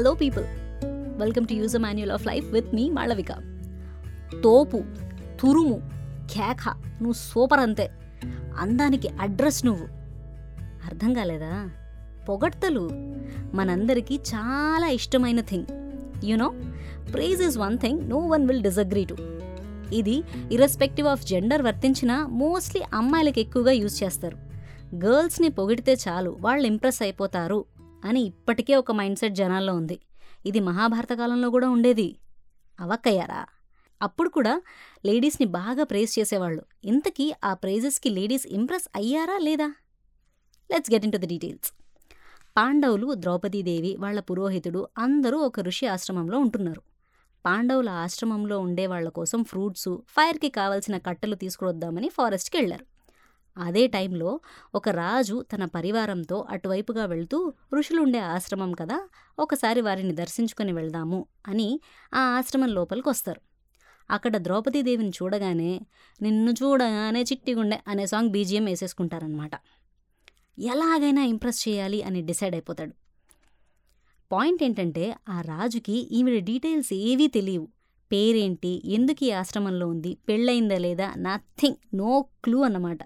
Hello people welcome to use manual of life with me Malavika తోపు తురుము కేఖ నువ్వు super అంతే. అందానికి అడ్రస్ నువ్వు. అర్థం కాలేదా? పొగడ్తలు మనందరికీ చాలా ఇష్టమైన thing you know praise is one thing no one will disagree to ఇది ఇర్రెస్పెక్టివ్ ఆఫ్ జెండర్ వర్తించిన మోస్ట్లీ అమ్మాయిలకు ఎక్కువగా యూజ్ చేస్తారు. గర్ల్స్ని పొగిడితే చాలు వాళ్ళు ఇంప్రెస్ అయిపోతారు. అని ఇప్పటికే ఒక మైండ్ సెట్ జనాల్లో ఉంది. ఇది మహాభారత కాలంలో కూడా ఉండేది. అవక్కయ్యారా? అప్పుడు కూడా లేడీస్ని బాగా ప్రేజ్ చేసేవాళ్ళు. ఇంతకీ ఆ ప్రైజెస్కి లేడీస్ ఇంప్రెస్ అయ్యారా లేదా? Let's get in to the details. పాండవులు ద్రౌపదీదేవి వాళ్ళ పురోహితుడు అందరూ ఒక ఋషి ఆశ్రమంలో ఉంటున్నారు. పాండవుల ఆశ్రమంలో ఉండే వాళ్ళ కోసం ఫ్రూట్స్ ఫైర్కి కావలసిన కట్టెలు తీసుకువద్దామని ఫారెస్ట్కి వెళ్ళారు అదే టైంలో ఒక రాజు తన పరివారంతో అటువైపుగా వెళ్తూ ఋషులుండే ఆశ్రమం కదా ఒకసారి వారిని దర్శించుకుని వెళ్దాము అని ఆ ఆశ్రమం లోపలికి వస్తారు అక్కడ ద్రౌపదీదేవిని చూడగానే నిన్ను చూడగానే చిట్టిగుండె అనే సాంగ్ బీజిఎం వేసేసుకుంటారనమాట ఎలాగైనా ఇంప్రెస్ చేయాలి అని డిసైడ్ అయిపోతాడు. పాయింట్ ఏంటంటే ఆ రాజుకి ఈవిడ డీటెయిల్స్ ఏవీ తెలియవు. పేరేంటి ఎందుకు ఈ ఆశ్రమంలో ఉంది పెళ్ళయిందా లేదా నథింగ్ నో క్లూ అన్నమాట.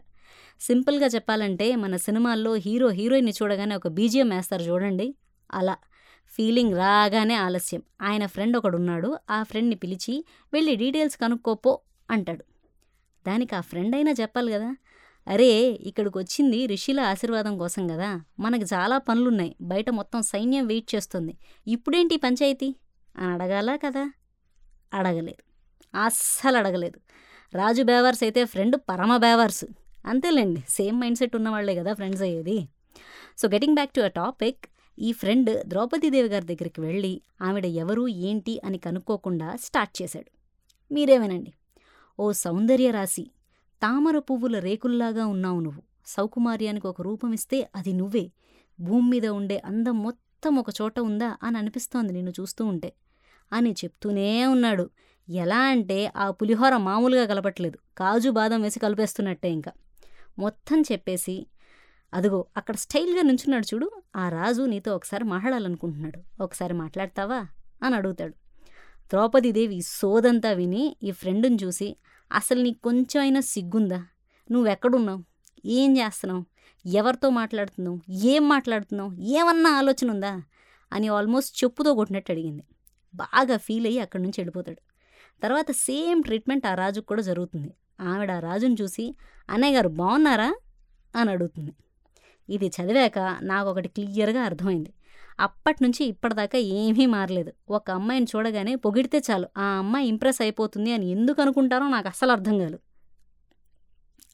సింపుల్గా చెప్పాలంటే మన సినిమాల్లో హీరో హీరోయిన్ని చూడగానే ఒక బీజియం వేస్తారు చూడండి. అలా ఫీలింగ్ రాగానే ఆలస్యం. ఆయన ఫ్రెండ్ ఒకడున్నాడు. ఆ ఫ్రెండ్ని పిలిచి వెళ్ళి డీటెయిల్స్ కనుక్కోపో అంటాడు. దానికి ఆ ఫ్రెండ్ అయినా చెప్పాలి కదా. అరే ఇక్కడికి వచ్చింది ఋషిల ఆశీర్వాదం కోసం కదా. మనకు చాలా పనులున్నాయి. బయట మొత్తం సైన్యం వెయిట్ చేస్తుంది. ఇప్పుడేంటి పంచాయతీ? అని అడగాలా కదా? అడగలేదు. అస్సలు అడగలేదు. రాజు బేవార్స్ అయితే ఫ్రెండ్ పరమ బేవార్స్. అంతేలేండి సేమ్ మైండ్ సెట్ ఉన్నవాళ్ళే కదా ఫ్రెండ్స్ అయ్యేది. So getting back to a topic ఈ ఫ్రెండ్ ద్రౌపదీదేవి గారి దగ్గరికి వెళ్ళి ఆవిడ ఎవరు ఏంటి అని కనుక్కోకుండా స్టార్ట్ చేశాడు. మీరేమేనండి? ఓ సౌందర్య రాశి తామర పువ్వుల రేకుల్లాగా ఉన్నావు నువ్వు. సౌకుమార్యానికి ఒక రూపమిస్తే అది నువ్వే. భూమి మీద ఉండే అందం మొత్తం ఒక చోట ఉందా అని అనిపిస్తోంది నిన్ను చూస్తూ ఉంటే. అని చెప్తూనే ఉన్నాడు. ఎలా అంటే ఆ పులిహోర మామూలుగా కలపట్లేదు. కాజు బాదం వేసి కలిపేస్తున్నట్టే ఇంకా. మొత్తం చెప్పేసి అదిగో అక్కడ స్టైల్గా నుంచున్నాడు చూడు ఆ రాజు నీతో ఒకసారి మాట్లాడాలనుకుంటున్నాడు. ఒకసారి మాట్లాడతావా? అని అడుగుతాడు. ద్రౌపదీదేవి సోదంతా విని ఈ ఫ్రెండ్ని చూసి అసలు నీకు కొంచెం అయినా సిగ్గుందా? నువ్వెక్కడున్నావు? ఏం చేస్తున్నావు? ఎవరితో మాట్లాడుతున్నావు? ఏం మాట్లాడుతున్నావు? ఏమన్నా ఆలోచన ఉందా? అని ఆల్మోస్ట్ చెప్పుతో కొట్టినట్టు అడిగింది. బాగా ఫీల్ అయ్యి అక్కడి నుంచి వెళ్ళిపోతాడు. తర్వాత సేమ్ ట్రీట్మెంట్ ఆ రాజుకు కూడా జరుగుతుంది. ఆవిడ రాజును చూసి అన్నయ్య గారు బాగున్నారా? అని అడుగుతుంది. ఇది చదివాక నాకు ఒకటి క్లియర్గా అర్థమైంది. అప్పటి నుంచి ఇప్పటిదాకా ఏమీ మారలేదు. ఒక అమ్మాయిని చూడగానే పొగిడితే చాలు ఆ అమ్మాయి ఇంప్రెస్ అయిపోతుంది అని ఎందుకు అనుకుంటారో నాకు అస్సలు అర్థం కాదు.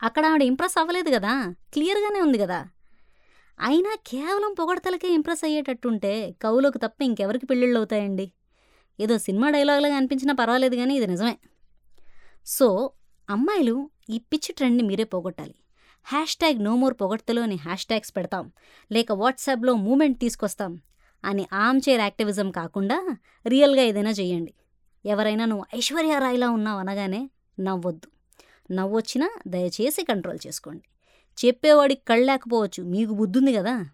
అక్కడ ఆవిడ ఇంప్రెస్ అవ్వలేదు కదా క్లియర్గానే ఉంది కదా. అయినా కేవలం పొగడతలకే ఇంప్రెస్ అయ్యేటట్టుంటే కవులకు తప్ప ఇంకెవరికి పెళ్ళిళ్ళు అవుతాయండి? ఏదో సినిమా డైలాగ్లాగా అనిపించినా పర్వాలేదు కానీ ఇది నిజమే. సో అమ్మాయిలు ఈ పిచ్చి ట్రెండ్ని మీరే పోగొట్టాలి. హ్యాష్ ట్యాగ్ నో మోర్ పొగడ్తలో అని హ్యాష్ ట్యాగ్స్ పెడతాం. లేక వాట్సాప్లో మూమెంట్ తీసుకొస్తాం. అని ఆమ్ చైర్ యాక్టివిజం కాకుండా రియల్గా ఏదైనా చేయండి ఎవరైనా నువ్వు ఐశ్వర్య రాయ్లా ఉన్నావు అనగానే నవ్వొద్దు. నవ్వొచ్చినా దయచేసి కంట్రోల్ చేసుకోండి. చెప్పేవాడికి కళ్ళలేకపోవచ్చు మీకు బుద్ధుంది కదా.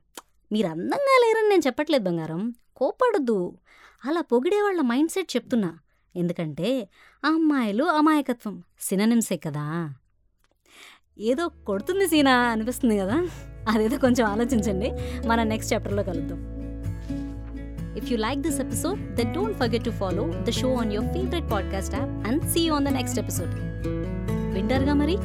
మీరు అందంగా లేరని నేను చెప్పట్లేదు బంగారం. కోపడద్దు అలా పొగిడేవాళ్ళ మైండ్ సెట్ చెప్తున్నా. ఎందుకంటే అమ్మాయిలు అమాయకత్వం సినానిమ్సే కదా. ఏదో కొడుతుంది సీనా అనిపిస్తుంది కదా. అదేదో కొంచెం ఆలోచించండి. మన నెక్స్ట్ చాప్టర్లో కలుద్దాం. If you like this episode the don't forget to follow the show on your favourite podcast app and see on the next episode వింటర్గా మరి?